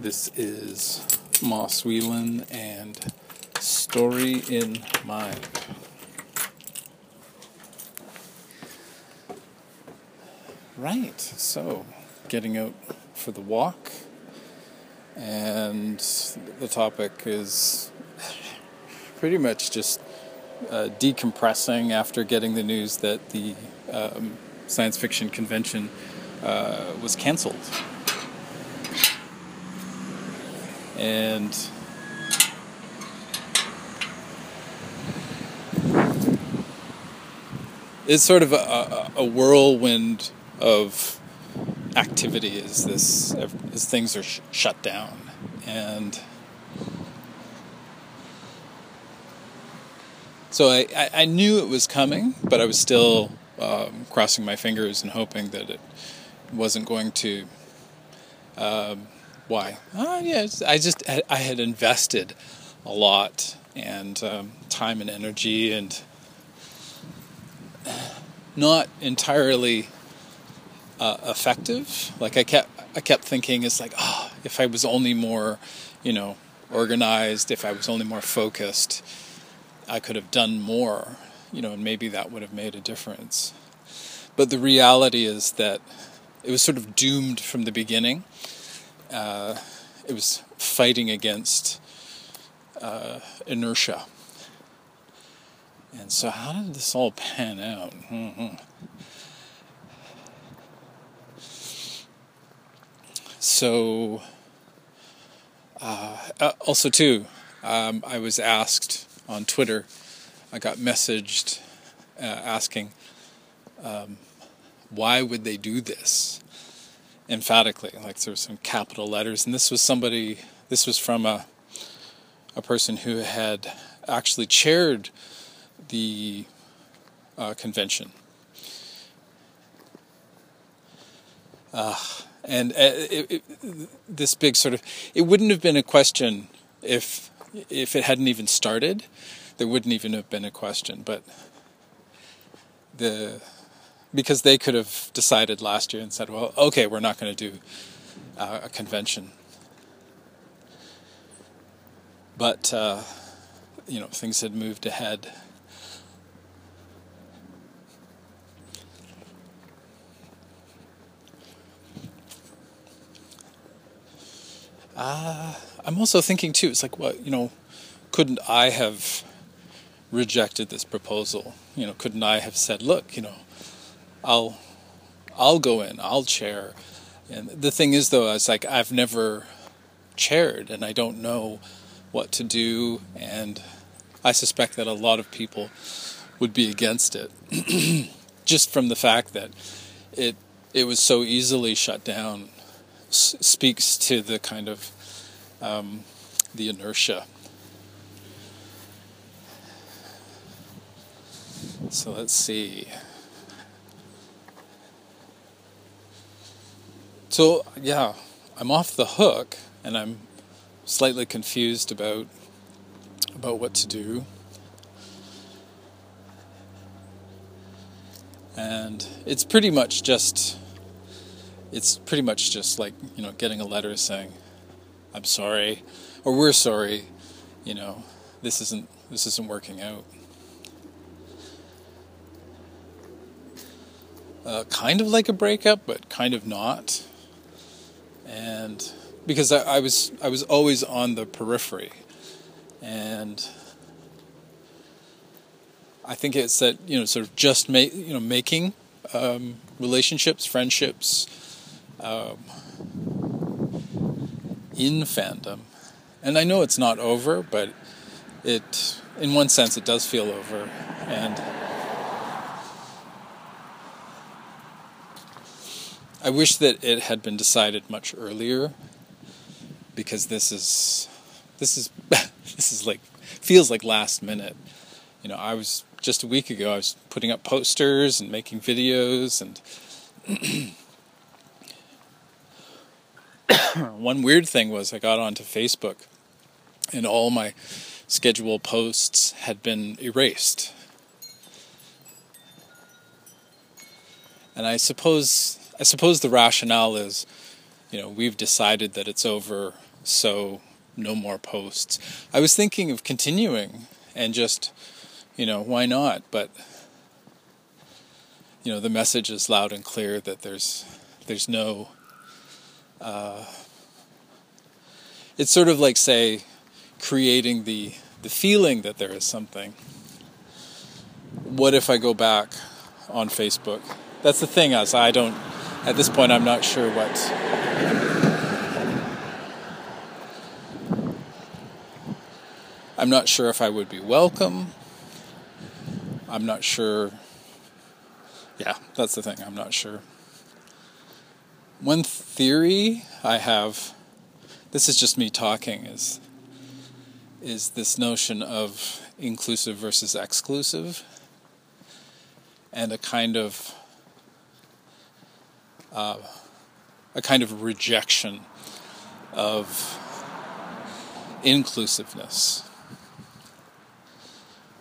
This is Moss Whelan and Story in Mind. Right, so getting out for the walk, and the topic is pretty much just uh, decompressing after getting the news that the um, science fiction convention uh, was canceled. And it's sort of a, a whirlwind of activity as this as things are sh- shut down. And so I, I, knew it was coming but I was still um, crossing my fingers and hoping that it wasn't going to um, why uh, yeah I just I had invested a lot and um, time and energy and not entirely uh, effective. Like I kept I kept thinking it's like oh if I was only more you know organized, if I was only more focused, I could have done more. You know, and maybe that would have made a difference. But the reality is that it was sort of doomed from the beginning. Uh, it was fighting against uh, inertia. And so, how did this all pan out? Mm-hmm. So, uh, uh, also too, um, I was asked on Twitter. I got messaged uh, asking, um, why would they do this? Emphatically, like there were some capital letters, and this was somebody. This was from a a person who had actually chaired the uh, convention. Uh, and uh, it, it, this big sort of it wouldn't have been a question if if it hadn't even started. There wouldn't even have been a question, but the because they could have decided last year and said, "Well, okay, we're not going to do uh, a convention." But uh, you know, things had moved ahead Uh, I'm also thinking too. It's like, what you know, couldn't I have rejected this proposal? You know, couldn't I have said, look, you know, I'll I'll go in, I'll chair. And the thing is, though, it's like I've never chaired, and I don't know what to do, and I suspect that a lot of people would be against it, just from the fact that it it was so easily shut down speaks to the kind of um, the inertia. So let's see. So yeah, I'm off the hook, and I'm slightly confused about about what to do. And it's pretty much just it's pretty much just like you know getting a letter saying i'm sorry or we're sorry you know this isn't this isn't working out uh, kind of like a breakup but kind of not and because I, I was i was always on the periphery and i think it's that you know sort of just make you know making um, relationships friendships um, in fandom. And I know it's not over, but it, in one sense, it does feel over. And I wish that it had been decided much earlier, because this is, this is, this is like feels like last minute. You know, I was just a week ago. I was putting up posters and making videos and. one weird thing was I got onto Facebook and all my scheduled posts had been erased. And I suppose I suppose the rationale is, you know, we've decided that it's over so no more posts. I was thinking of continuing and just, you know, why not? But you know, the message is loud and clear that there's there's no. Uh, it's sort of like say, creating the the feeling that there is something. What if I go back on Facebook? That's the thing, as I don't. At this point, I'm not sure what I'm not sure if I would be welcome. I'm not sure. Yeah, that's the thing. I'm not sure. One theory I have, this is just me talking, is is this notion of inclusive versus exclusive, and a kind of uh, a kind of rejection of inclusiveness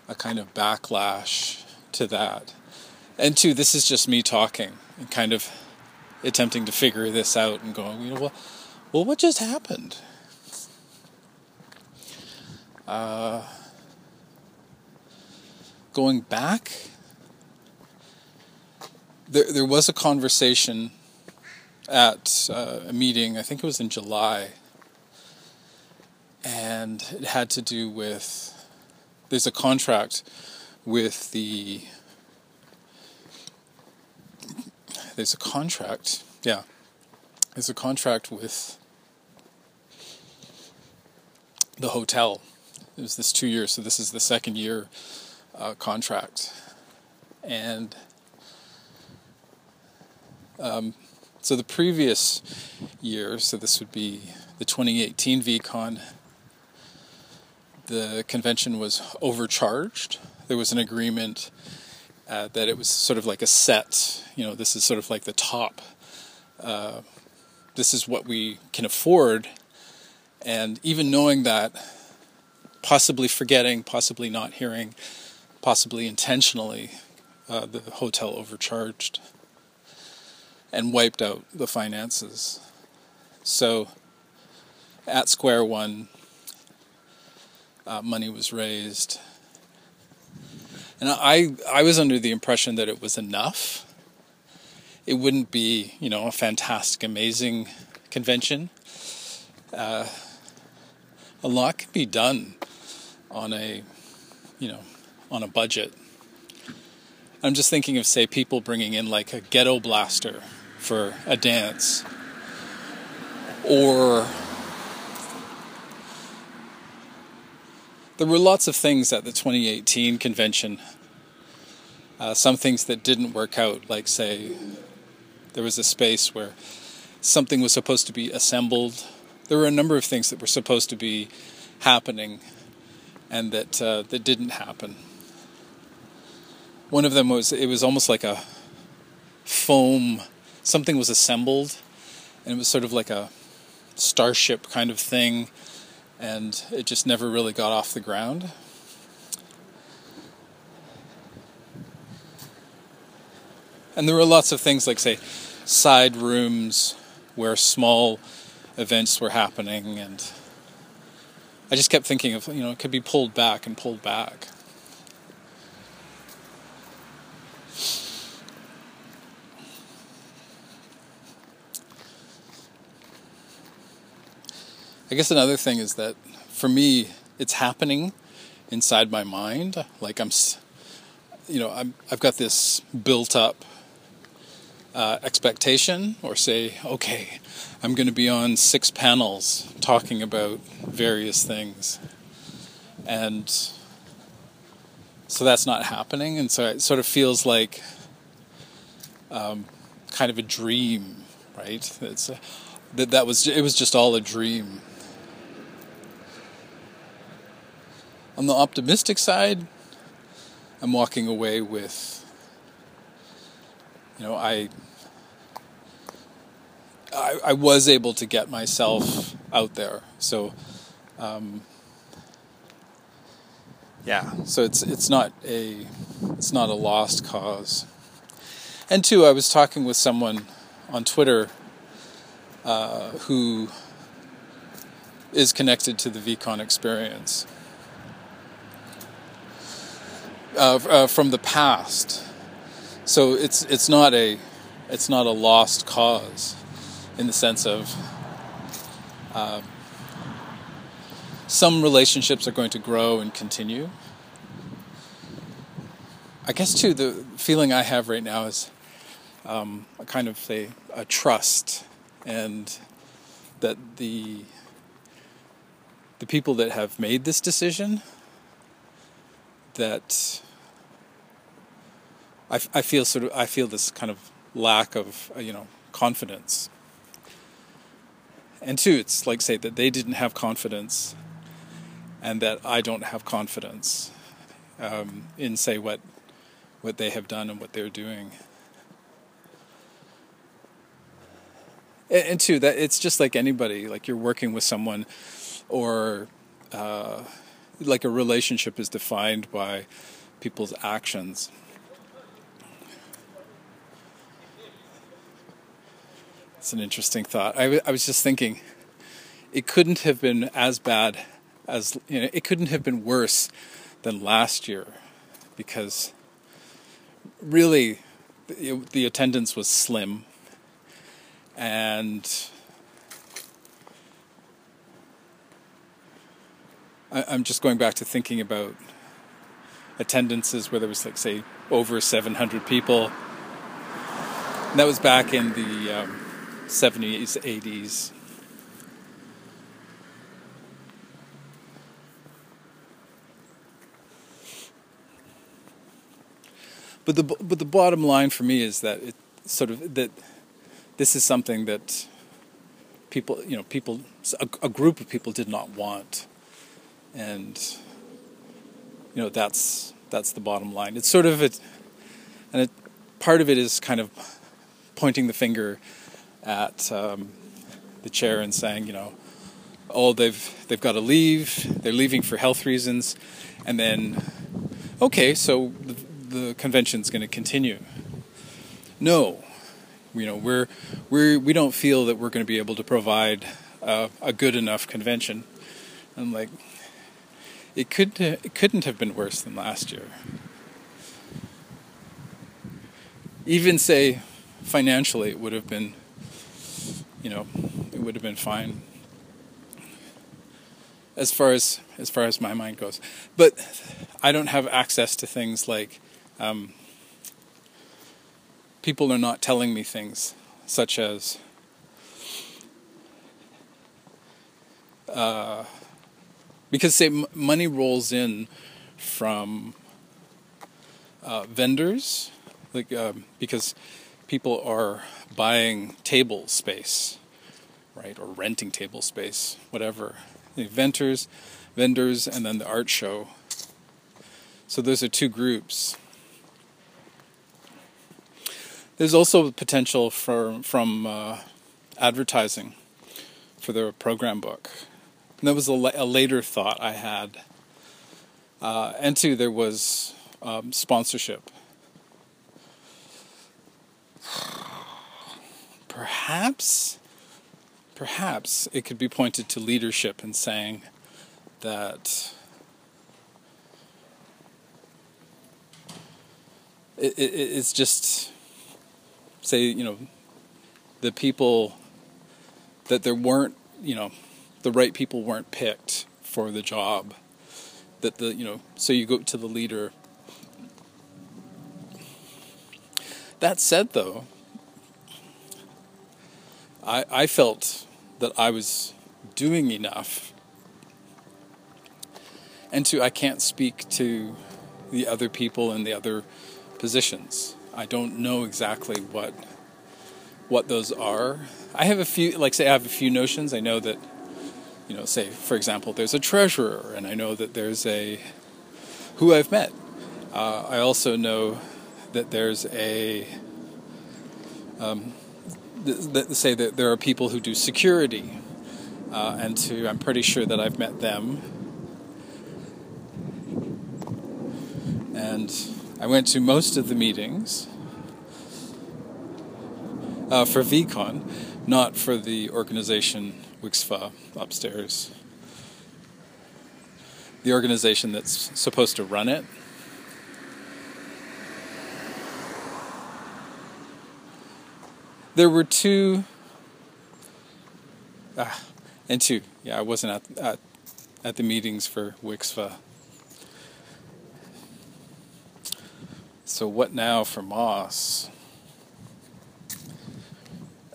a kind of backlash to that. And two, this is just me talking and kind of attempting to figure this out and going, you know, well, well what just happened? Uh, going back, there there was a conversation at uh, a meeting. I think it was in July, and it had to do with there's a contract with the there's a contract yeah. There's a contract with the hotel. It was this two years so this is the second year uh, contract. And um, so the previous year so this would be the 2018 vcon the convention was overcharged. There was an agreement uh, that it was sort of like a set, you know, this is sort of like the top. Uh, this is what we can afford. And even knowing that, possibly forgetting, possibly not hearing, possibly intentionally, uh, the hotel overcharged and wiped out the finances. So at square one, uh, money was raised. And I, I was under the impression that it was enough. It wouldn't be, you know, a fantastic, amazing convention. Uh, a lot can be done on a, you know, on a budget. I'm just thinking of, say, people bringing in like a ghetto blaster for a dance, or there were lots of things at the 2018 convention. Uh, some things that didn't work out, like, say, there was a space where something was supposed to be assembled. There were a number of things that were supposed to be happening and that, uh, that didn't happen. One of them was, it was almost like a foam, something was assembled, and it was sort of like a starship kind of thing and it just never really got off the ground. And there were lots of things like, say, side rooms where small events were happening, and I just kept thinking of, you know, it could be pulled back and pulled back. I guess another thing is that for me, it's happening inside my mind. Like I'm, you know, I'm, I've got this built up uh, expectation, or say, okay, I'm going to be on six panels talking about various things. And so that's not happening. And so it sort of feels like um, kind of a dream, right? It's, that, that was, it was just all a dream. On the optimistic side, I'm walking away with, you know, I, I, I was able to get myself out there. So, um, yeah. So it's it's not a it's not a lost cause. And two, I was talking with someone on Twitter uh, who is connected to the VCon experience uh, uh, from the past. So it's it's not a it's not a lost cause in the sense of um, some relationships are going to grow and continue. I guess too the feeling I have right now is um, a kind of a, a trust and that the the people that have made this decision that I, I feel sort of I feel this kind of lack of uh, you know confidence. And two it's like say that they didn't have confidence and that I don't have confidence um, in say what what they have done and what they're doing. And, two that it's just like anybody like you're working with someone or uh, like a relationship is defined by people's actions it's an interesting thought. I, w- I was just thinking it couldn't have been as bad as you know it couldn't have been worse than last year because really the, the attendance was slim and I, I'm just going back to thinking about attendances where there was like say over 700 people. And that was back in the um, 70s 80s but the but the bottom line for me is that it sort of that this is something that people, you know, people, a, a group of people did not want, and you know that's that's the bottom line. It's sort of it, and it, part of it is kind of pointing the finger at um, the chair and saying, you know, oh, they've they've got to leave. They're leaving for health reasons, and then, okay, so the, the convention's going to continue. No, you know we're we're we don't feel that we're going to be able to provide uh, a good enough convention. I'm like, it could it couldn't have been worse than last year. Even say financially, it would have been, you know, it would have been fine. As far as as far as my mind goes, but I don't have access to things like. Um, people are not telling me things such as uh, because say m- money rolls in from uh, vendors like uh, because people are buying table space right or renting table space whatever the vendors vendors and then the art show so those are two groups there's also potential for from uh, advertising for the program book. And that was a, a, later thought I had. Uh, and two, there was um, sponsorship. Perhaps, perhaps it could be pointed to leadership and saying that it, it, it's just say, you know, the people that there weren't, you know, the right people weren't picked for the job. That the, you know, so you go to the leader. That said, though, I, I felt that I was doing enough. And two, I can't speak to the other people in the other positions. I don't know exactly what what those are. I have a few, like say, I have a few notions. I know that, you know, say for example, there's a treasurer, and I know that there's a who I've met. Uh, I also know that there's a um, th- th- say that there are people who do security, uh, and to I'm pretty sure that I've met them. And I went to most of the meetings uh, for VCon, not for the organization WCSFA upstairs. the organization that's supposed to run it. There were two, ah, and two. Yeah, I wasn't at at, at the meetings for WCSFA. So what now for Moss?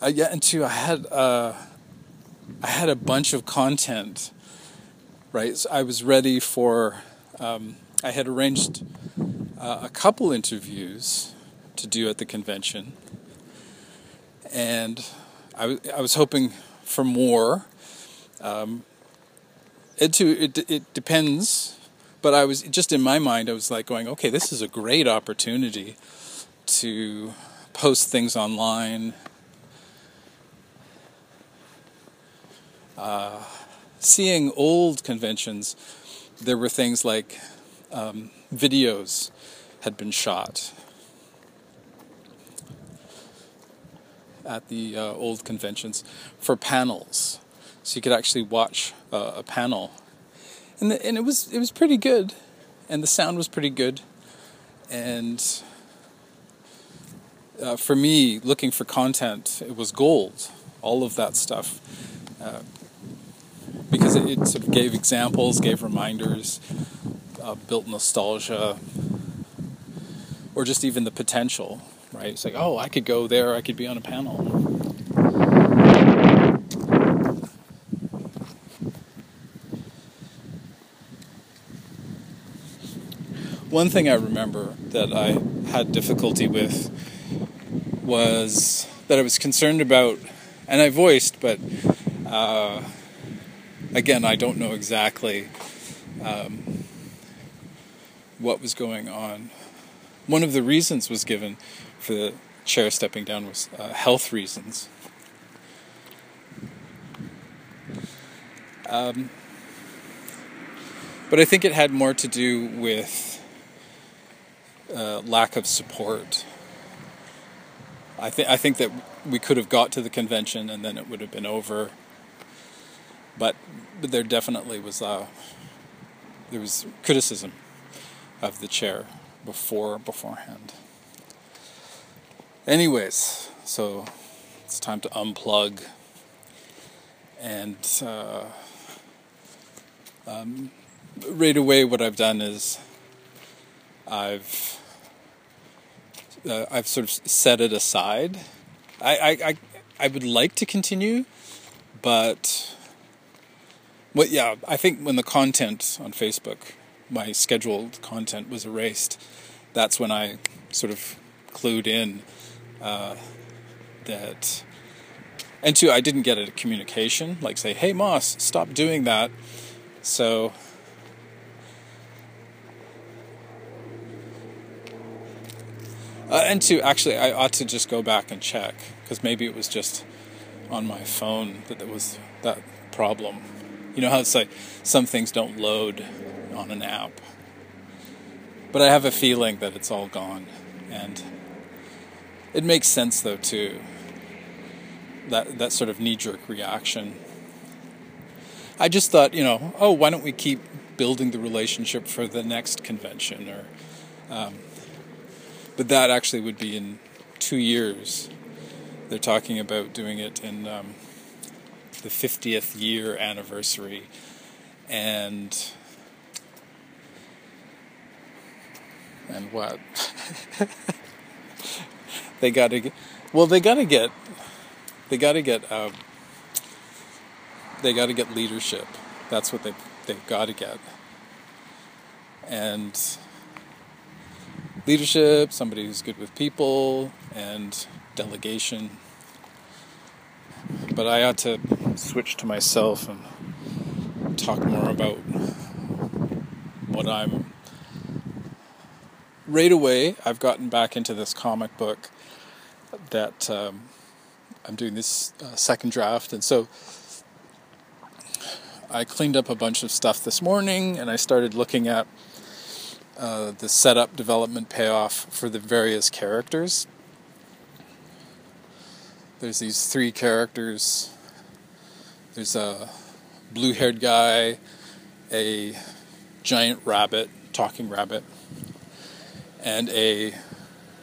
Uh, yeah, and two, I had uh, I had a bunch of content, right? So I was ready for. Um, I had arranged uh, a couple interviews to do at the convention, and I, w- I was hoping for more. Um, it too, it it depends, but I was just in my mind. I was like going, okay, this is a great opportunity to post things online Uh, seeing old conventions, there were things like um, videos had been shot at the uh, old conventions for panels, so you could actually watch uh, a panel, and the, and it was it was pretty good, and the sound was pretty good, and uh, for me looking for content, it was gold, all of that stuff. Uh, because it, it, sort of gave examples, gave reminders, uh, built nostalgia, or just even the potential, right? It's like, oh, I could go there, I could be on a panel. One thing I remember that I had difficulty with was that I was concerned about, and I voiced, but uh, again, I don't know exactly um, what was going on. One of the reasons was given for the chair stepping down was uh, health reasons. Um, but I think it had more to do with uh, lack of support. I think I think that we could have got to the convention and then it would have been over but, but there definitely was uh, there was criticism of the chair before beforehand. Anyways, so it's time to unplug and uh, um, right away what I've done is I've uh, I've sort of set it aside. I, I, I, I would like to continue, but well, yeah, I think when the content on Facebook, my scheduled content was erased, that's when I sort of clued in uh, that. And two, I didn't get a communication like say, "Hey, Moss, stop doing that." So. Uh, and two, actually, I ought to just go back and check because maybe it was just on my phone that there was that problem. You know how it's like some things don't load on an app. But I have a feeling that it's all gone. And it makes sense though too. That that sort of knee jerk reaction. I just thought, you know, oh, why don't we keep building the relationship for the next convention or um, but that actually would be in two years. They're talking about doing it in um, the 50th year anniversary, and and what they got to get. Well, they got to get. They got to get. Uh, they got to get leadership. That's what they they've got to get. And leadership, somebody who's good with people, and delegation. But I ought to switch to myself and talk more about what I'm. Right away, I've gotten back into this comic book that um, I'm doing this uh, second draft, and so I cleaned up a bunch of stuff this morning and I started looking at uh, the setup, development, payoff for the various characters. There's these three characters there's a blue haired guy, a giant rabbit, talking rabbit, and a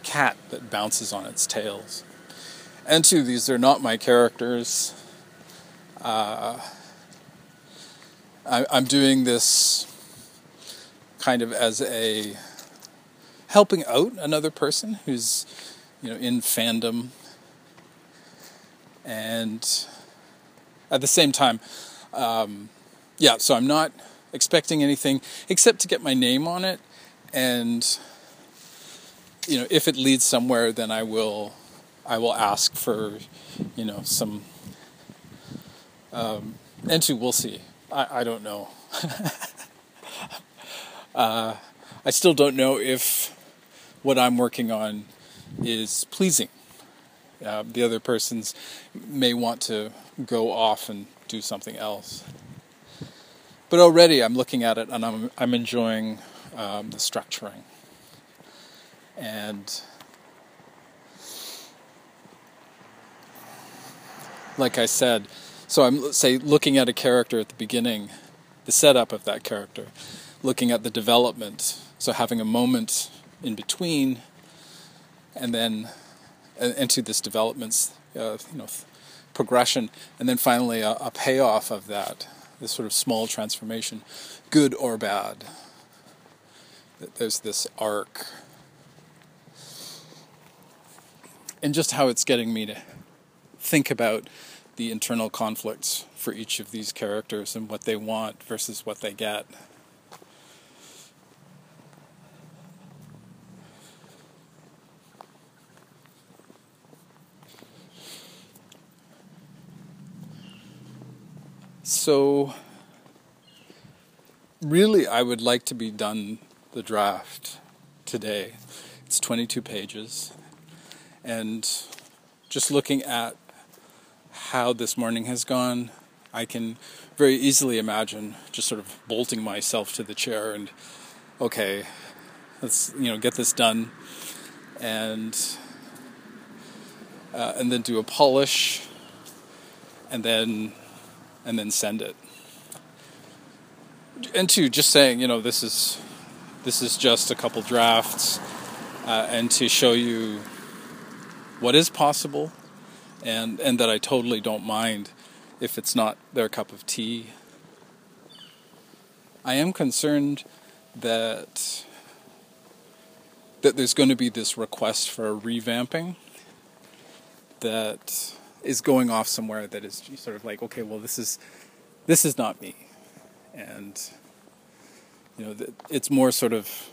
cat that bounces on its tails. And two, these are not my characters. Uh, I, I'm doing this kind of as a helping out another person who's you know in fandom and at the same time um, yeah so i'm not expecting anything except to get my name on it and you know if it leads somewhere then i will i will ask for you know some um, and two we'll see i, I don't know uh, i still don't know if what I'm working on is pleasing. Uh, the other persons may want to go off and do something else. But already I'm looking at it and I'm, I'm enjoying um, the structuring. And like I said, so I'm say looking at a character at the beginning, the setup of that character, looking at the development, so having a moment in between, and then into this development, uh, you know, progression, and then finally a, a payoff of that, this sort of small transformation, good or bad. There's this arc, and just how it's getting me to think about the internal conflicts for each of these characters and what they want versus what they get. So, really, I would like to be done the draft today. It's 22 pages. And just looking at how this morning has gone, I can very easily imagine just sort of bolting myself to the chair and, okay, let's you know get this done, and uh, and then do a polish, and then and then send it. And two, just saying, you know, this is this is just a couple drafts, uh, and to show you what is possible, and and that I totally don't mind if it's not their cup of tea. I am concerned that that there's going to be this request for a revamping that is going off somewhere that is sort of like, okay, well, this is this is not me, and you know, it's more sort of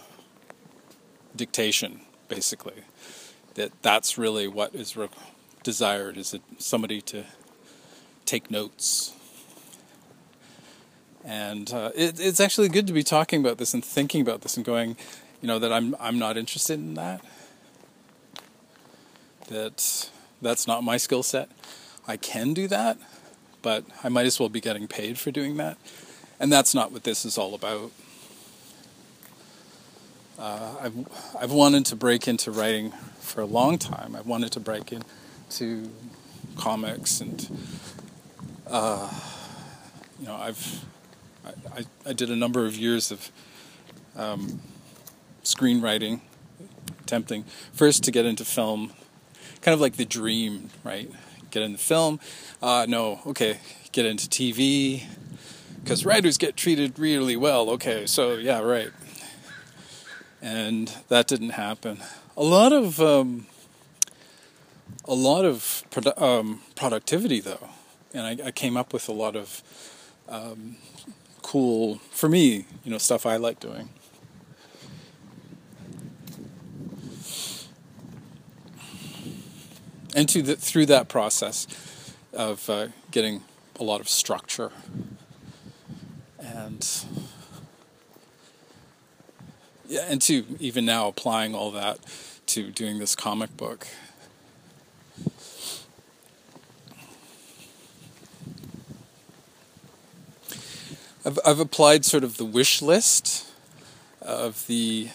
dictation, basically. That that's really what is re- desired is somebody to take notes. And uh, it, it's actually good to be talking about this and thinking about this and going, you know, that I'm I'm not interested in that. That that's not my skill set. I can do that, but I might as well be getting paid for doing that. And that's not what this is all about. Uh, I've, I've wanted to break into writing for a long time. I've wanted to break into comics and, uh, you know, I've, I, I, I, did a number of years of um, screenwriting, attempting first to get into film kind of like the dream, right? Get into film. Uh, no, okay, get into TV because writers get treated really well. Okay, so yeah, right. And that didn't happen. A lot of um, a lot of produ- um, productivity though, and I, I, came up with a lot of um, cool for me, you know, stuff I like doing. and to the, through that process of uh, getting a lot of structure and yeah, and to even now applying all that to doing this comic book. I've, I've applied sort of the wish list of the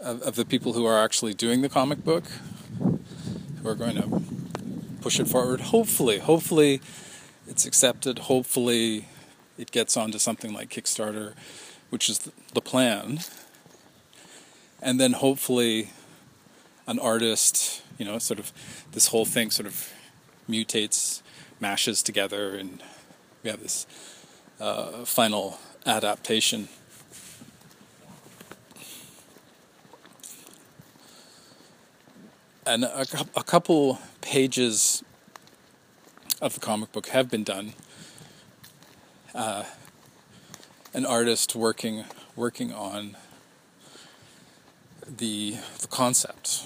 of, of the people who are actually doing the comic book who are going to push it forward. Hopefully, hopefully it's accepted. Hopefully it gets onto something like Kickstarter, which is the plan, and then hopefully an artist, you know, sort of this whole thing sort of mutates, mashes together, and we have this uh, final adaptation. And a, a couple pages of the comic book have been done. Uh, an artist working working on the the concept.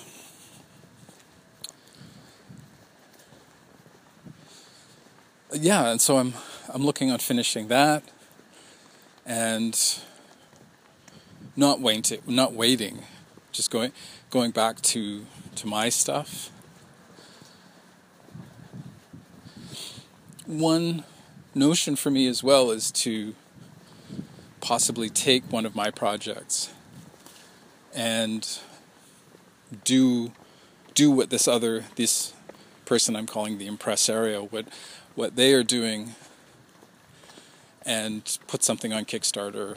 Yeah, and so I'm I'm looking on finishing that, and not waiting, not waiting, just going going back to to my stuff. One notion for me as well is to possibly take one of my projects and do do what this other this person I'm calling the impresario what what they are doing and put something on Kickstarter.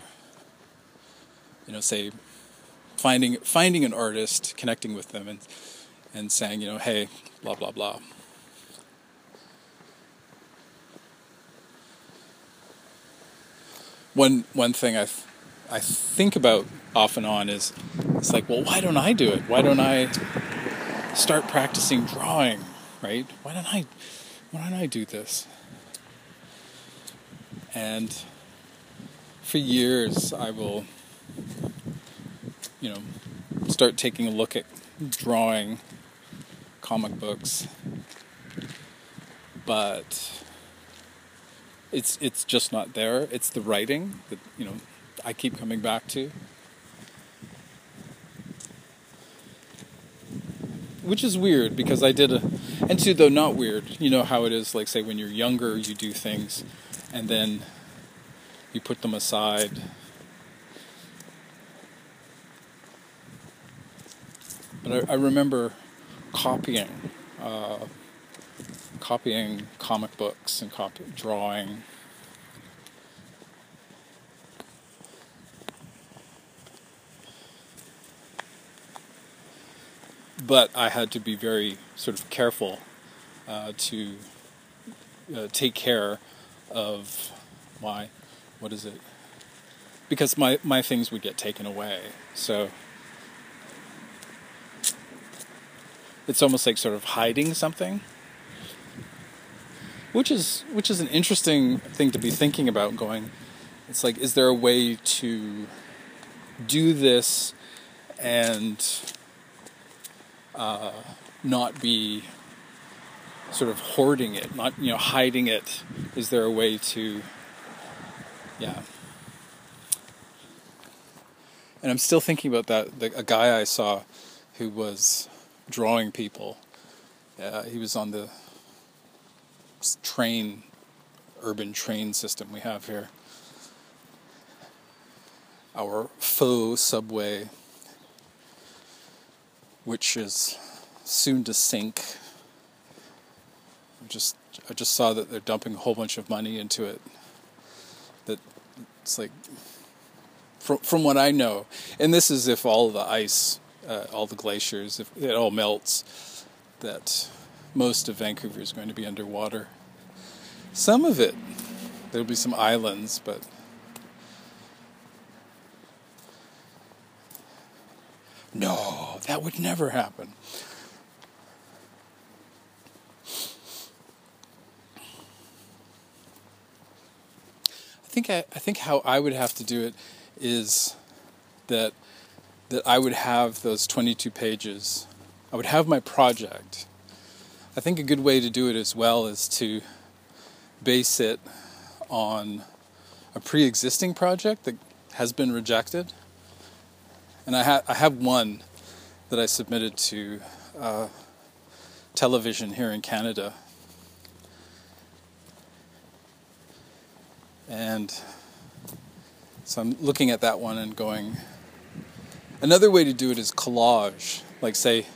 You know say finding finding an artist connecting with them and and saying you know hey blah blah blah one one thing I I think about off and on is it's like, well, why don't I do it? Why don't I start practicing drawing? Right? Why don't I why don't I do this? And for years, I will, you know, start taking a look at drawing comic books, but it's it's just not there. It's the writing that you know I keep coming back to. Which is weird because I did a, and two though not weird. You know how it is. Like say when you're younger, you do things, and then you put them aside. But I, I remember copying. Uh, copying comic books and copy, drawing. But I had to be very sort of careful uh, to uh, take care of my, what is it? Because my, my things would get taken away. So it's almost like sort of hiding something which is which is an interesting thing to be thinking about. Going, it's like, is there a way to do this and uh, not be sort of hoarding it, not you know hiding it? Is there a way to, yeah? And I'm still thinking about that. The, a guy I saw who was drawing people. Uh, he was on the train, urban train system we have here. Our faux subway, which is soon to sink. I just I just saw that they're dumping a whole bunch of money into it. That it's like from from what I know, and this is if all the ice, uh, all the glaciers, if it all melts, that most of Vancouver is going to be underwater. Some of it, there'll be some islands, but no, that would never happen. I think I, I think how I would have to do it is that that I would have those 22 pages. I would have my project I think a good way to do it as well is to base it on a pre-existing project that has been rejected. And I, ha- I have one that I submitted to uh, television here in Canada. And so I'm looking at that one and going, another way to do it is collage. Like, say,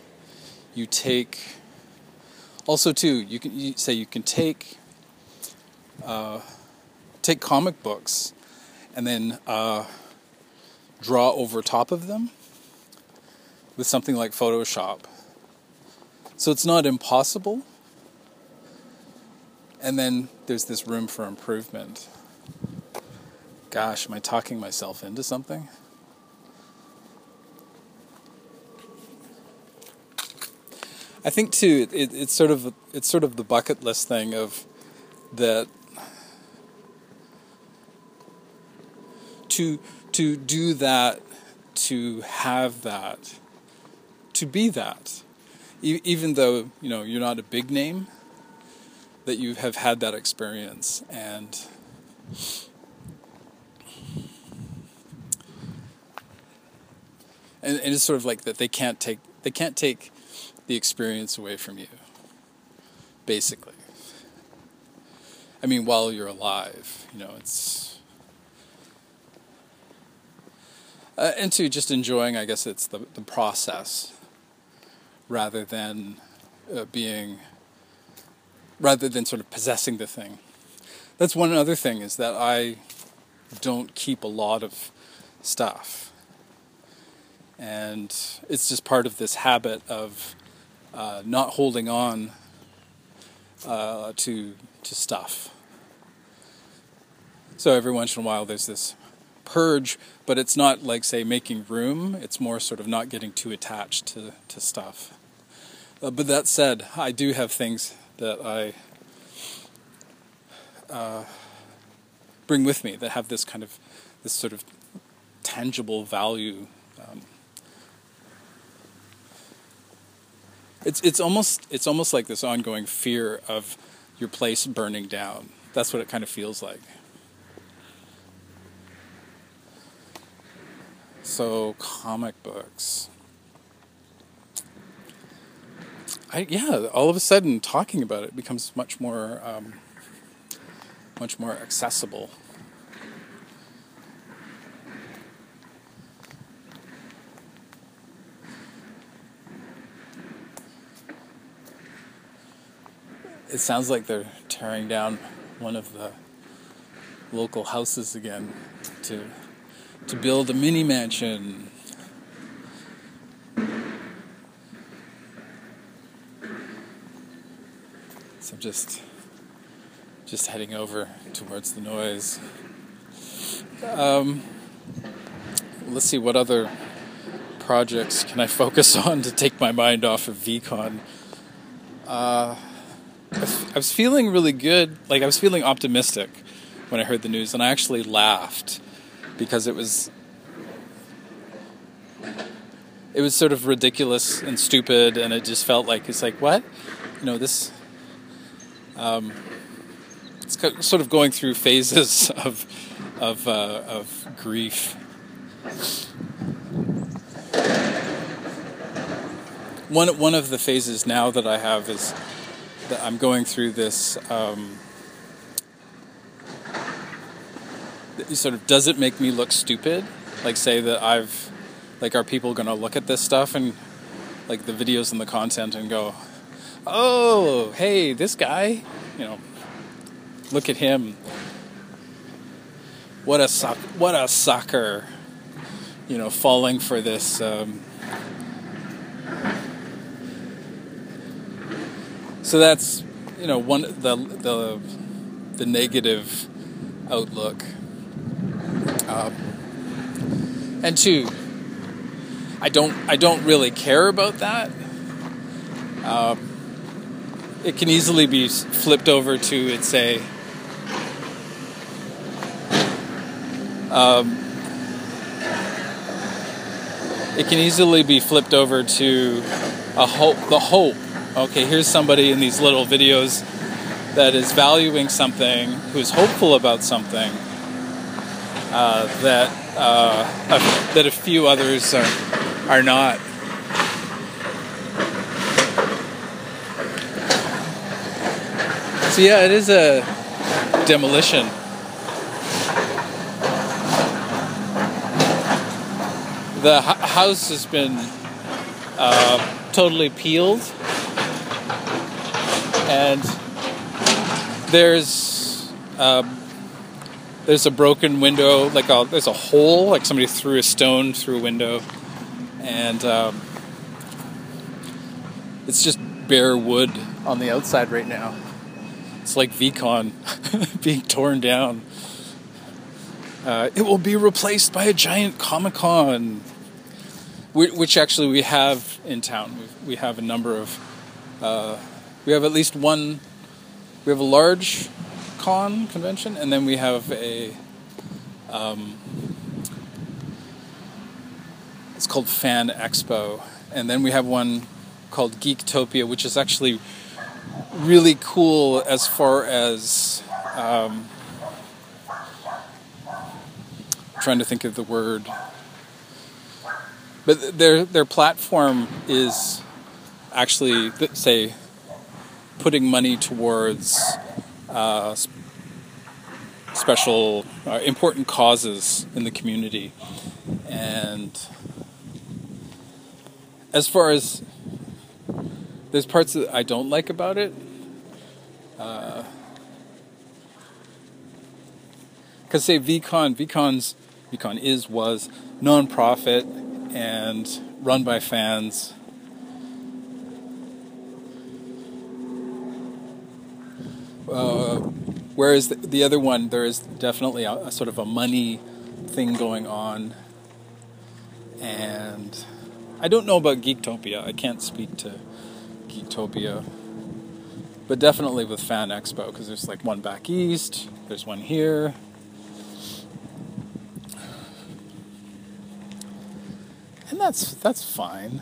you take also too you can you say you can take uh, take comic books and then uh, draw over top of them with something like Photoshop. So it's not impossible. And then there's this room for improvement. Gosh, am I talking myself into something? I think too, it, it's sort of it's sort of the bucket list thing of that to to do that, to have that, to be that, e- even though you know you're not a big name, that you have had that experience and. And, and it's sort of like that they can't take they can't take the experience away from you basically. I mean while you're alive you know it's uh, just enjoying i guess it's the, the process rather than uh, being rather than sort of possessing the thing. That's one other thing is that i don't keep a lot of stuff. And it's just part of this habit of uh, not holding on uh, to to stuff. So every once in a while, there's this purge, but it's not like say making room. It's more sort of not getting too attached to to stuff. Uh, but that said, I do have things that I uh, bring with me that have this kind of this sort of tangible value. Um, it's it's almost it's almost like this ongoing fear of your place burning down. That's what it kind of feels like. So comic books. I yeah, all of a sudden talking about it becomes much more um, much more accessible. It sounds like they're tearing down one of the local houses again to to build a mini mansion. So I'm just just heading over towards the noise. Um, let's see what other projects can I focus on to take my mind off of VCon. Uh, I was feeling really good. Like I was feeling optimistic when I heard the news, and I actually laughed because it was it was sort of ridiculous and stupid, and it just felt like it's like what, you know, this. Um, it's sort of going through phases of of uh, of grief. One one of the phases now that I have is I'm going through this. Um, sort of does it make me look stupid? Like say that I've like are people going to look at this stuff and like the videos and the content and go, "Oh, hey, this guy, you know, look at him. What a suck what a sucker." You know, falling for this um, so that's you know one the the the negative outlook. Um, and two I don't I don't really care about that. Um, it can easily be flipped over to it's a um, it can easily be flipped over to a hope the hope okay, here's somebody in these little videos that is valuing something, who's hopeful about something uh, that uh, a, that a few others are are not. So yeah, it is a demolition. The house has been uh, totally peeled and there's um, there's a broken window, like a, there's a hole, like somebody threw a stone through a window, and um, it's just bare wood on the outside right now. It's like VCon being torn down. Uh, it will be replaced by a giant Comic Con, which actually we have in town. We have a number of, uh, we have at least one. We have a large con convention, and then we have a. Um, it's called Fan Expo, and then we have one called Geektopia, which is actually really cool as far as um, trying to think of the word. But their their platform is actually say putting money towards uh, special uh, important causes in the community, and as far as there's parts that I don't like about it. Because uh, say VCon, VCon's VCon is was non-profit and run by fans. Uh, whereas the, the, other one, there is definitely a, a sort of a money thing going on, and I don't know about Geektopia. I can't speak to Geektopia. But definitely with Fan Expo, because there's like one back east, there's one here. And that's that's fine.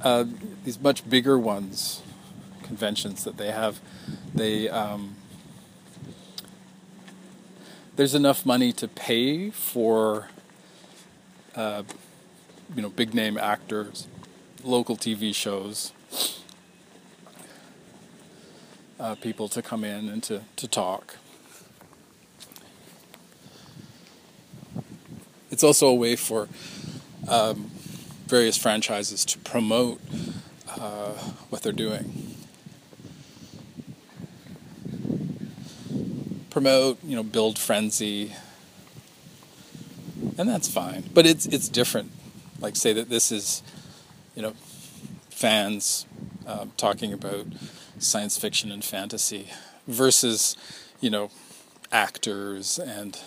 Uh, these much bigger ones, conventions that they have, they um, there's enough money to pay for uh, you know big name actors local TV shows, uh, people to come in and to, to talk. It's also a way for um, various franchises to promote uh, what they're doing. Promote, you know, build frenzy, and that's fine. But it's it's different. Like say that this is you know, fans uh, talking about science fiction and fantasy versus, you know, actors and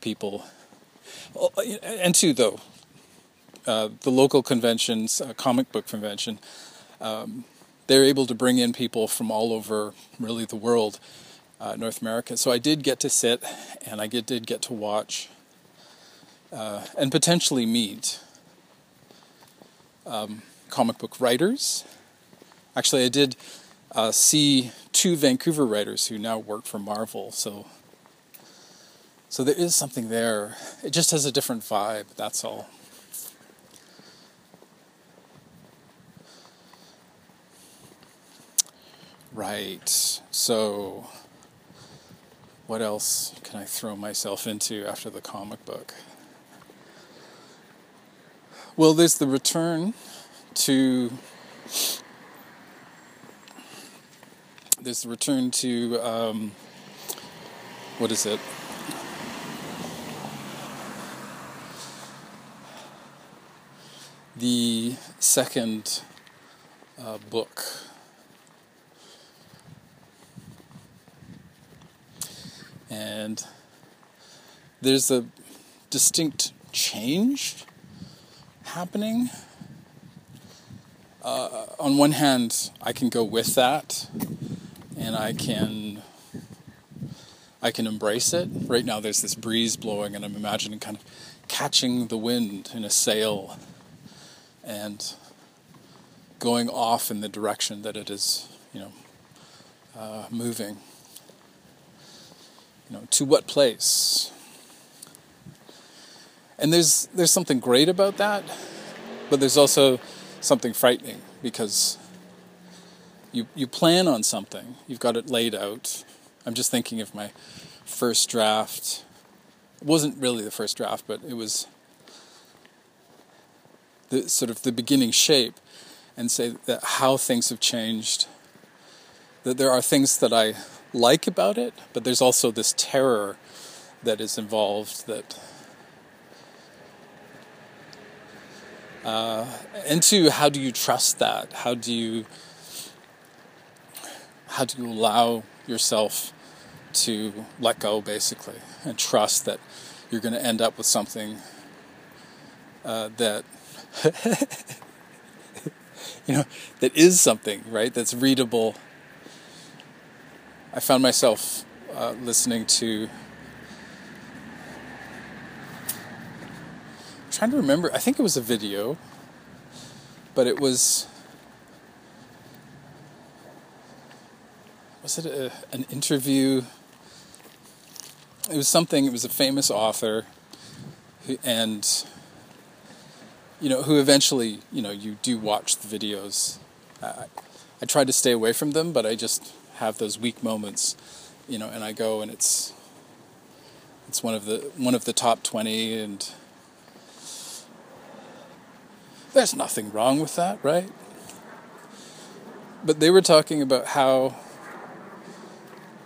people. And two, though, uh, the local conventions, uh, comic book convention, um, they're able to bring in people from all over, really, the world, uh, North America. So I did get to sit, and I did get to watch, uh, and potentially meet um, comic book writers. Actually, I did uh, see two Vancouver writers who now work for Marvel, so so there is something there. It just has a different vibe. That's all. Right. So, what else can I throw myself into after the comic book? Well, there's the return to. The return to. Um, what is it? The second uh, book. And there's a distinct change happening. Uh, on one hand, I can go with that, and I can I can embrace it. Right now, there's this breeze blowing, and I'm imagining kind of catching the wind in a sail and going off in the direction that it is, you know, uh, moving. Know, to what place? And there's there's something great about that, but there's also something frightening because you you plan on something, you've got it laid out. I'm just thinking of my first draft. It wasn't really the first draft, but it was the sort of the beginning shape and say that how things have changed that there are things that I like about it, but there's also this terror that is involved that. Uh, and two, how do you trust that? How do you how do you allow yourself to let go, basically, and trust that you're going to end up with something uh, that you know that is something right that's readable. I found myself uh, listening to. I'm trying to remember. I think it was a video, but it was. Was it a, an interview? It was something. It was a famous author, and you know, who eventually, you know, you do watch the videos. Uh, I try to stay away from them, but I just have those weak moments, you know, and I go and it's it's one of the one of the top 20 and there's nothing wrong with that, right? But they were talking about how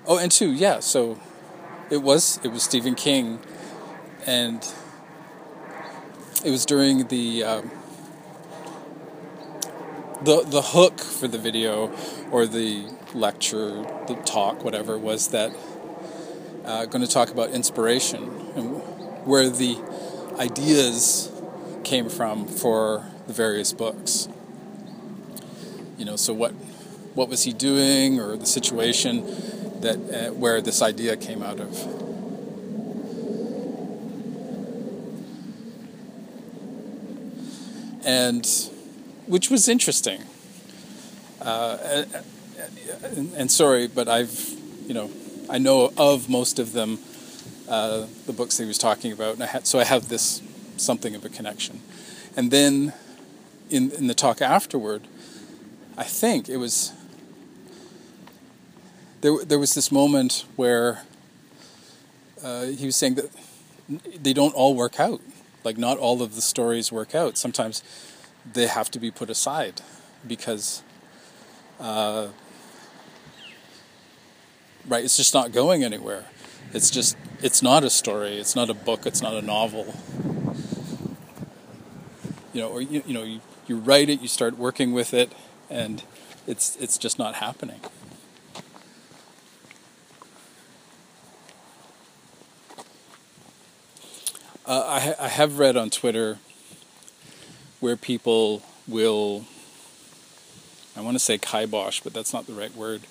Oh, and two, yeah, so it was it was Stephen King and it was during the um, the the hook for the video or the lecture, the talk, whatever was that uh, going to talk about inspiration and where the ideas came from for the various books. You know, so what what was he doing or the situation that uh, where this idea came out of. and which was interesting. Uh, and, and, sorry, but I've, you know, I know of most of them, uh, the books he was talking about, and I had, so I have this something of a connection. And then, in in the talk afterward, I think it was there. There was this moment where uh, he was saying that they don't all work out like not all of the stories work out. Sometimes they have to be put aside because uh, right it's just not going anywhere it's just it's not a story it's not a book it's not a novel you know or you, you know you, you write it you start working with it and it's it's just not happening Uh, I, I have read on Twitter where people will, I want to say kibosh, but that's not the right word.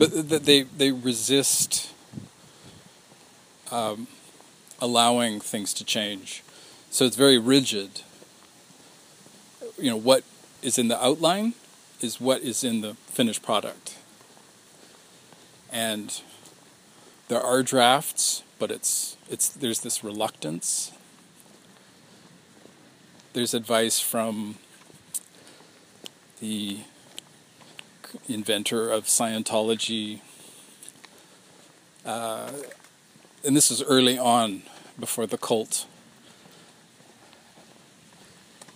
But they, they resist um, allowing things to change. So it's very rigid. You know, what is in the outline is what is in the finished product and there are drafts, but it's it's there's this reluctance. There's advice from the inventor of Scientology, uh, and this is early on before the cult.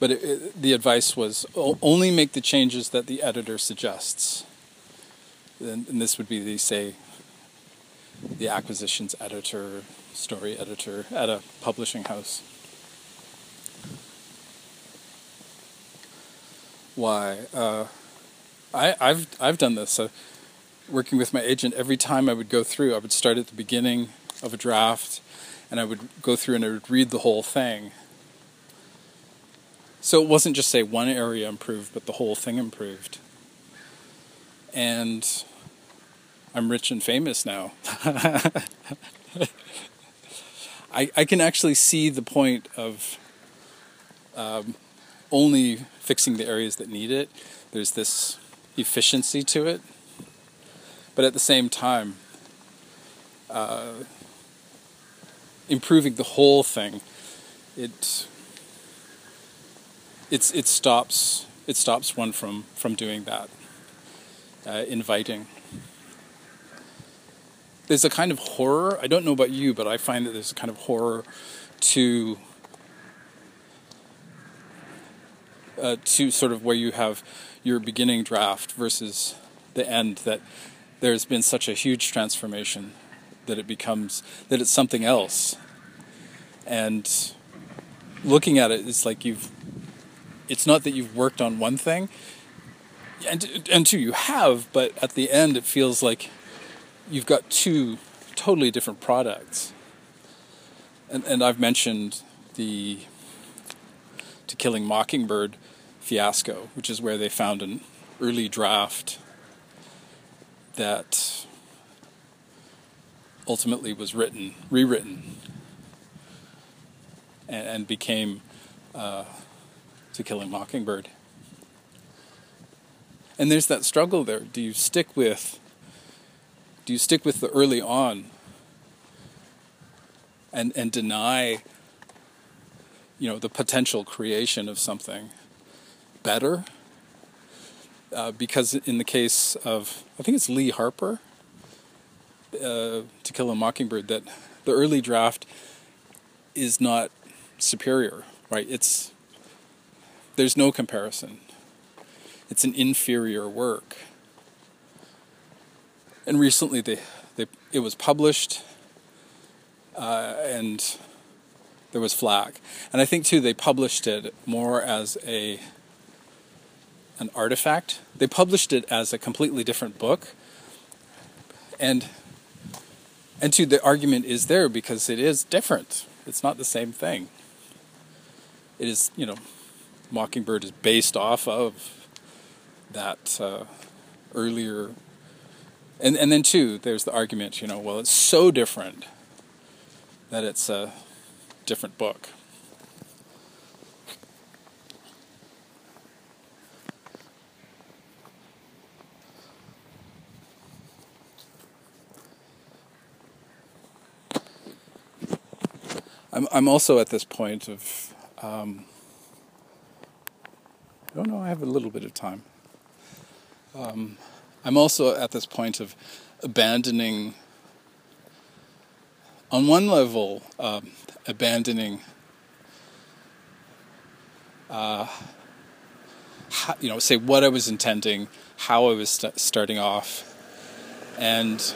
But it, it, the advice was only make the changes that the editor suggests and, and this would be the say the acquisitions editor, story editor at a publishing house. Why? Uh, I, I've I've done this. Working with my agent, every time I would go through, I would start at the beginning of a draft, and I would go through and I would read the whole thing. So it wasn't just say one area improved, but the whole thing improved. And I'm rich and famous now. I, I can actually see the point of um, only fixing the areas that need it. There's this efficiency to it. But at the same time, uh, improving the whole thing, it it's it stops it stops one from from doing that. Uh, inviting there's a kind of horror. I don't know about you, but I find that there's a kind of horror to uh, to sort of where you have your beginning draft versus the end that there's been such a huge transformation that it becomes that it's something else. And looking at it it's like you've it's not that you've worked on one thing and and two you have but at the end it feels like you've got two totally different products. And and I've mentioned the To Kill a Mockingbird fiasco which is where they found an early draft that ultimately was written rewritten and, and became uh, To Kill a Mockingbird and there's that struggle there. Do you stick with do you stick with the early on and and deny you know the potential creation of something better? Uh, because in the case of I think it's Lee Harper, uh, To Kill a Mockingbird, that the early draft is not superior, right? It's there's no comparison it's an inferior work. And recently, they, they it was published, uh, and there was flack. And I think too they published it more as a an artifact. They published it as a completely different book, and and too the argument is there because it is different. It's not the same thing. It is you know, Mockingbird is based off of that uh, earlier. And, and then, too, there's the argument, you know, well, it's so different that it's a different book. I'm I'm also at this point of um, I don't know. I have a little bit of time. Um, I'm also at this point of abandoning, on one level, um, abandoning, uh, how, you know, say what I was intending, how I was st- starting off, and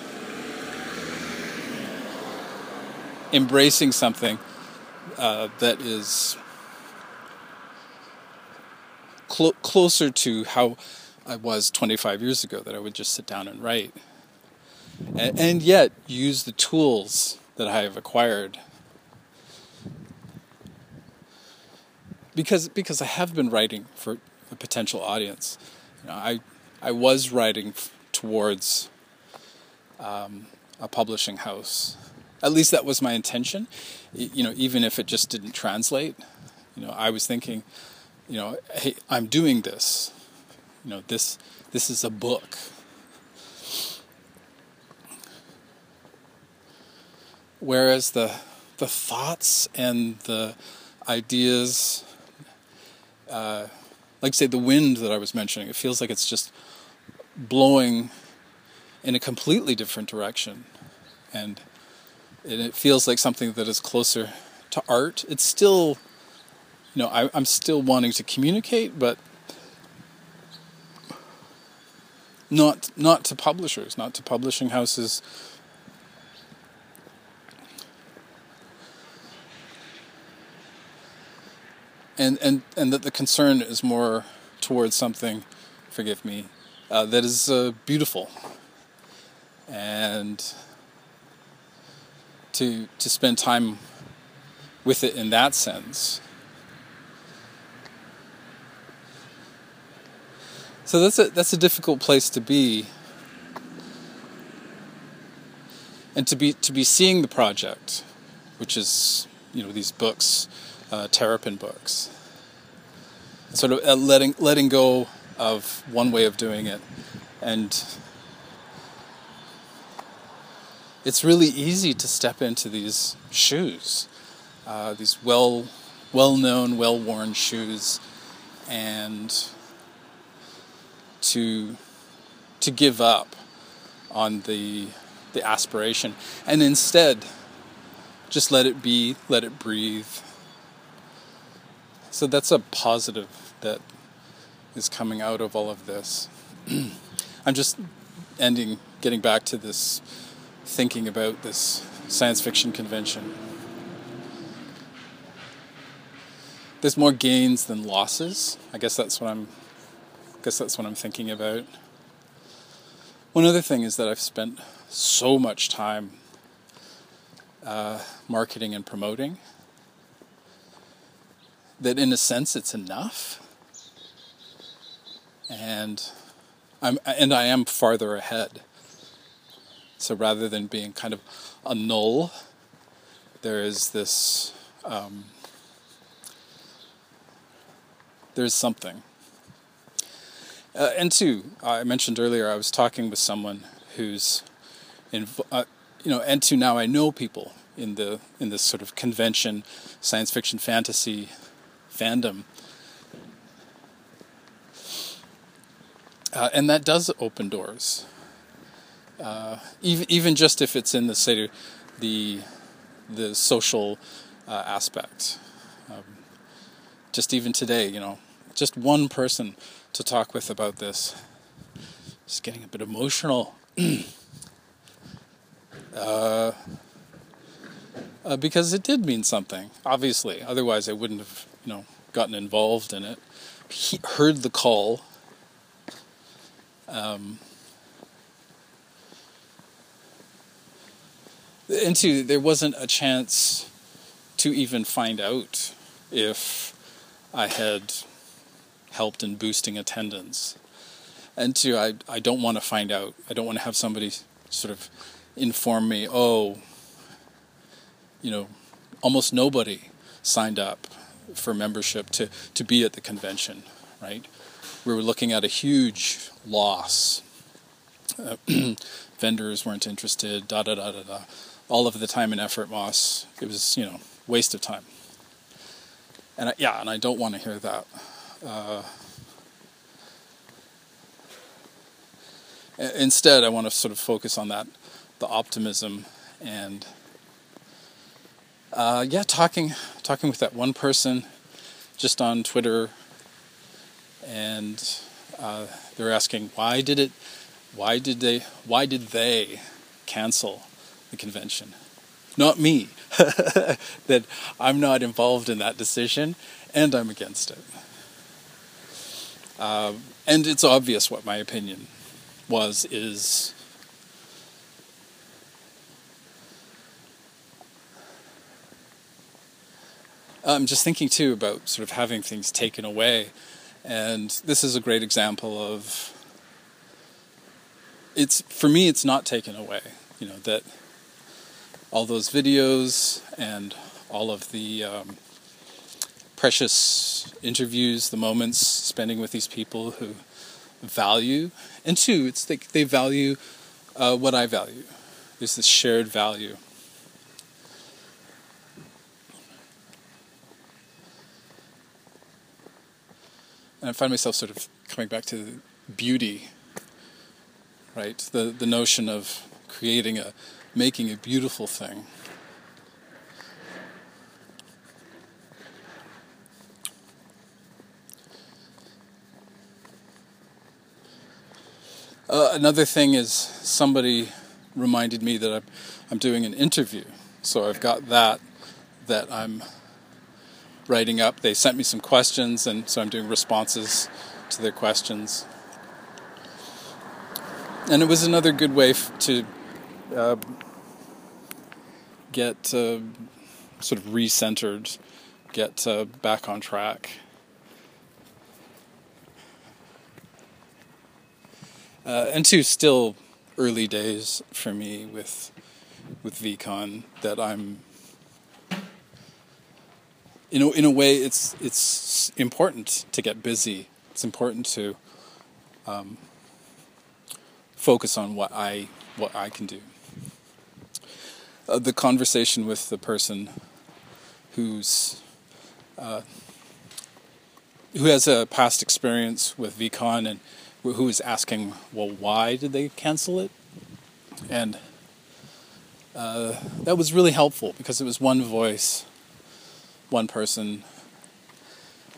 embracing something uh, that is cl- closer to how I was 25 years ago, that I would just sit down and write. And, and yet use the tools that I have acquired. Because, because I have been writing for a potential audience. You know, I, I was writing f- towards um, a publishing house. At least that was my intention. You know, even if it just didn't translate, you know, I was thinking, you know, hey, I'm doing this you know this this is a book whereas the the thoughts and the ideas uh, like say the wind that I was mentioning it feels like it's just blowing in a completely different direction and it feels like something that is closer to art it's still you know I, I'm still wanting to communicate but not not to publishers, not to publishing houses. And and and that the concern is more towards something, forgive me, uh, that is uh, beautiful. And to to spend time with it in that sense. So that's a that's a difficult place to be. And to be to be seeing the project, which is you know these books, uh, Terrapin books, sort of uh, letting letting go of one way of doing it, and it's really easy to step into these shoes, uh, these well well known, well worn shoes, and to to give up on the the aspiration. And instead just let it be let it breathe so that's a positive that is coming out of all of this. I'm just ending, getting back to this thinking about this science fiction convention. There's more gains than losses. I guess that's what I'm. I guess that's what I'm thinking about. One other thing is that I've spent so much time uh, marketing and promoting that, in a sense, it's enough. And I'm and I am farther ahead. So rather than being kind of a null, there is this. Um, there's something. Uh, and two, I mentioned earlier, I was talking with someone who's, in, uh, you know, and two now I know people in the in this sort of convention, science fiction, fantasy, fandom, uh, and that does open doors. Uh, even even just if it's in the say the the social uh, aspect. Um, just even today, you know, just one person to talk with about this. Just getting a bit emotional. uh, uh, because it did mean something, obviously. Otherwise, I wouldn't have, you know, gotten involved in it. He heard the call. Um, and two, there wasn't a chance to even find out if I had helped in boosting attendance. And two, I, I don't want to find out. I don't want to have somebody sort of inform me, oh, you know, almost nobody signed up for membership to, to be at the convention, right? We were looking at a huge loss. Uh, vendors weren't interested, da da da da da. All of the time and effort, Moss, it was, you know, waste of time. And I, yeah, and I don't want to hear that. Uh, instead, I want to sort of focus on that, the optimism, and uh, yeah, talking talking with that one person just on Twitter, and uh, they're asking why did it, why did they, why did they cancel the convention? Not me. that I'm not involved in that decision, and I'm against it. Uh, and it's obvious what my opinion was is I'm just thinking too about sort of having things taken away, and this is a great example of it's for me it's not taken away. You know that all those videos and all of the um, precious interviews, the moments spending with these people who value, and two, it's they, they value uh, what I value. There's this shared value. And I find myself sort of coming back to beauty, right? The the notion of creating a, making a beautiful thing. Uh, another thing is somebody reminded me that I'm, I'm doing an interview, so I've got that that I'm writing up. They sent me some questions, and so I'm doing responses to their questions. And it was another good way f- to uh, get uh, sort of recentered, get uh, back on track. Uh, and two, still early days for me with with VCon that I'm you know in a way it's it's important to get busy. It's important to um, focus on what I what I can do. Uh, the conversation with the person who's uh, who has a past experience with VCon and who was asking, well, why did they cancel it? And uh, that was really helpful because it was one voice, one person,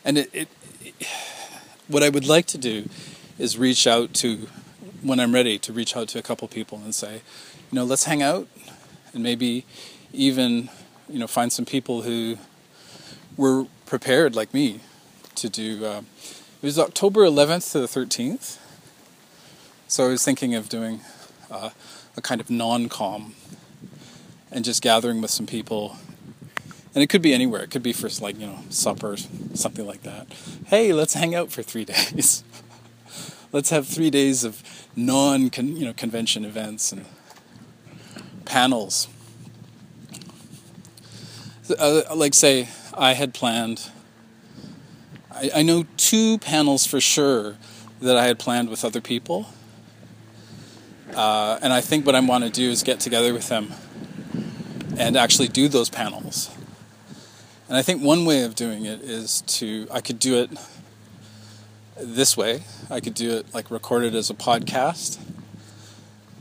and it, it, it what I would like to do is reach out to, when I'm ready, to reach out to a couple people and say, you know, let's hang out and maybe even, you know, find some people who were prepared like me to do. Uh, it was October 11th to the 13th. So I was thinking of doing uh, a kind of non-com and just gathering with some people and it could be anywhere. It could be for like you know supper, something like that. Hey, let's hang out for three days. let's have three days of non you know convention events and panels. Uh, like say, I had planned. I, I know two panels for sure that I had planned with other people. Uh, and I think what I want to do is get together with them and actually do those panels. And I think one way of doing it is to, I could do it this way. I could do it like record it as a podcast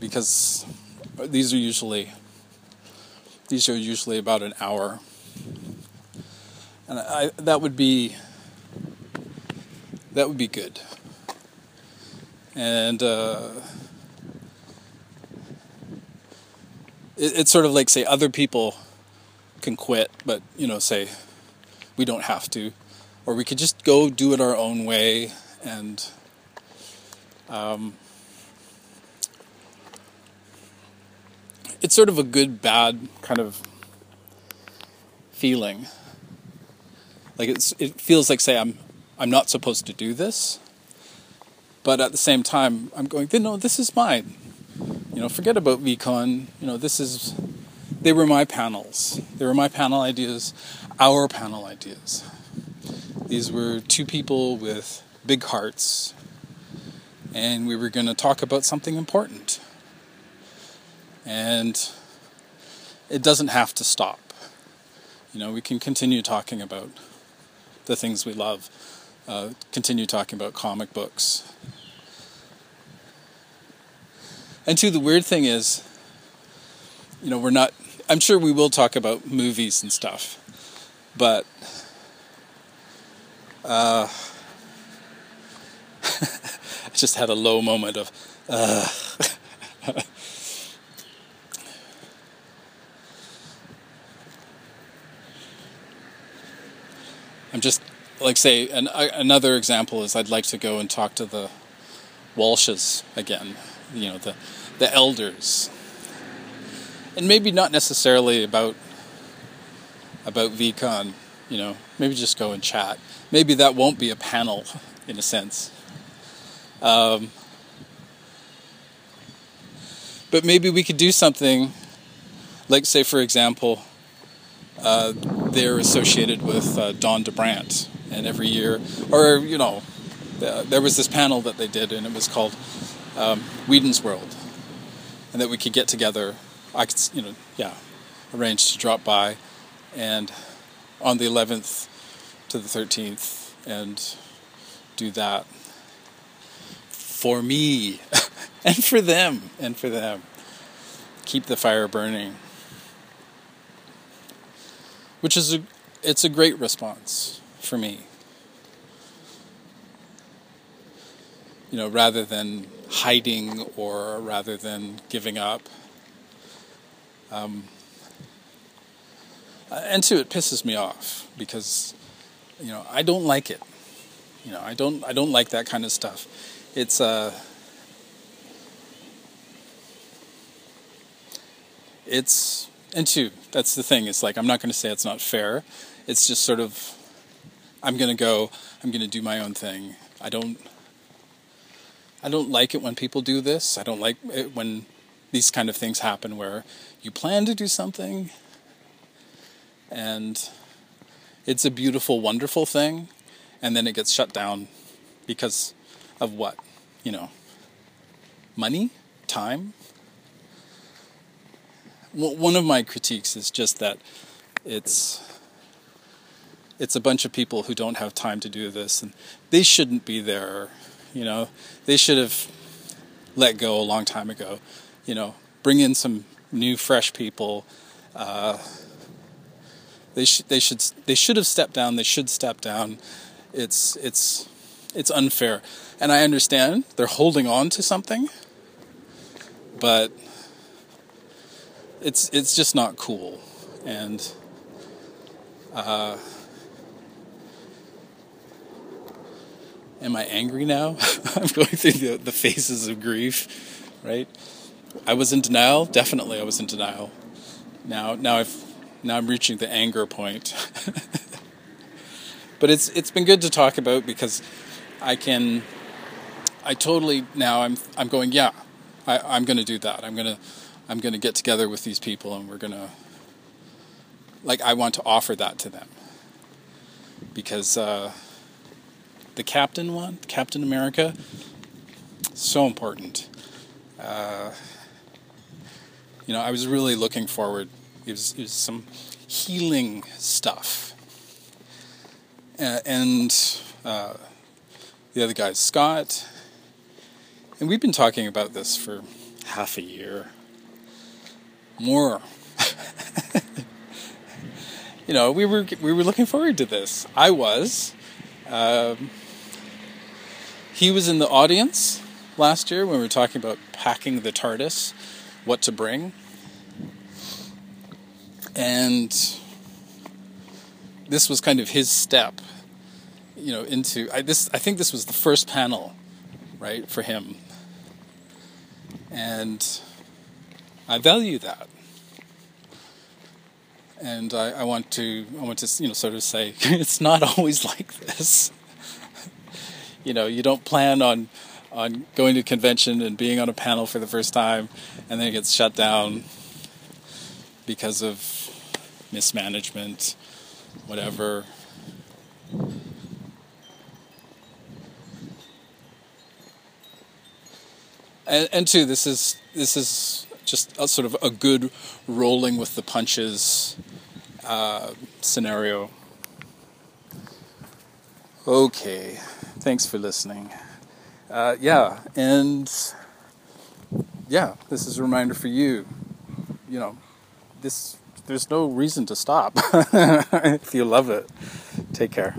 because these are usually these are usually about an hour. And I, that would be that would be good. And uh, it, it's sort of like say other people can quit, but you know, say we don't have to, or we could just go do it our own way and. Um, it's sort of a good bad kind of feeling. Like it's it feels like say I'm I'm not supposed to do this, but at the same time I'm going no this is mine. You know, forget about VCon. You know, this is they were my panels. They were my panel ideas, our panel ideas. These were two people with big hearts, and we were going to talk about something important. And it doesn't have to stop. You know, we can continue talking about the things we love, uh, continue talking about comic books. And two, the weird thing is, you know, we're not I'm sure we will talk about movies and stuff, but uh, I just had a low moment of. Uh, I'm just like say an, another example is I'd like to go and talk to the Walshes again, you know the the elders and maybe not necessarily about about VCon, you know, maybe just go and chat. Maybe that won't be a panel in a sense. Um, but maybe we could do something like, say, for example, uh, they're associated with uh, Don DeBrandt, and every year, or you know, uh, there was this panel that they did, and it was called um, Whedon's World, and that we could get together I could, you know, yeah, arrange to drop by and on the 11th to the 13th and do that for me and for them and for them. Keep the fire burning. Which is a it's a great response for me. You know, rather than hiding or rather than giving up. Um, and two, it pisses me off because you know I don't like it. You know, I don't I don't like that kind of stuff. It's uh it's and two, that's the thing. It's like I'm not going to say it's not fair. It's just sort of I'm going to go, I'm going to do my own thing. I don't I don't like it when people do this. I don't like it when these kind of things happen where you plan to do something and it's a beautiful, wonderful thing, and then it gets shut down because of what? You know, money, time. One of my critiques is just that it's it's a bunch of people who don't have time to do this, and they shouldn't be there. You know, they should have let go a long time ago you know, bring in some new, fresh people. Uh, they should they should they should have stepped down. They should step down. It's it's it's unfair. And I understand they're holding on to something, but it's it's just not cool. And uh, am I angry now? I'm going through the, the phases of grief, right? I was in denial. Definitely, I was in denial. Now, now I've now I'm reaching the anger point. but it's it's been good to talk about because I can I totally now I'm I'm going yeah I, I'm going to do that I'm to I'm to get together with these people and we're to like I want to offer that to them because uh, the captain one Captain America so important uh, you know I was really looking forward it was, it was some healing stuff and uh, the other guy's Scott. And we've been talking about this for half a year. More. you know, we were we were looking forward to this. I was. Um, he was in the audience last year when we were talking about packing the TARDIS, what to bring. And this was kind of his step you know into I, this I think this was the first panel right for him. And I value that. And I, I want to I want to you know sort of say it's not always like this. You know you don't plan on on going to convention and being on a panel for the first time and then it gets shut down because of mismanagement whatever and, and two, this is this is just a sort of a good rolling with the punches uh, scenario. Okay, thanks for listening. Uh, yeah, and yeah, this is a reminder for you. You know, this there's no reason to stop if you love it. Take care.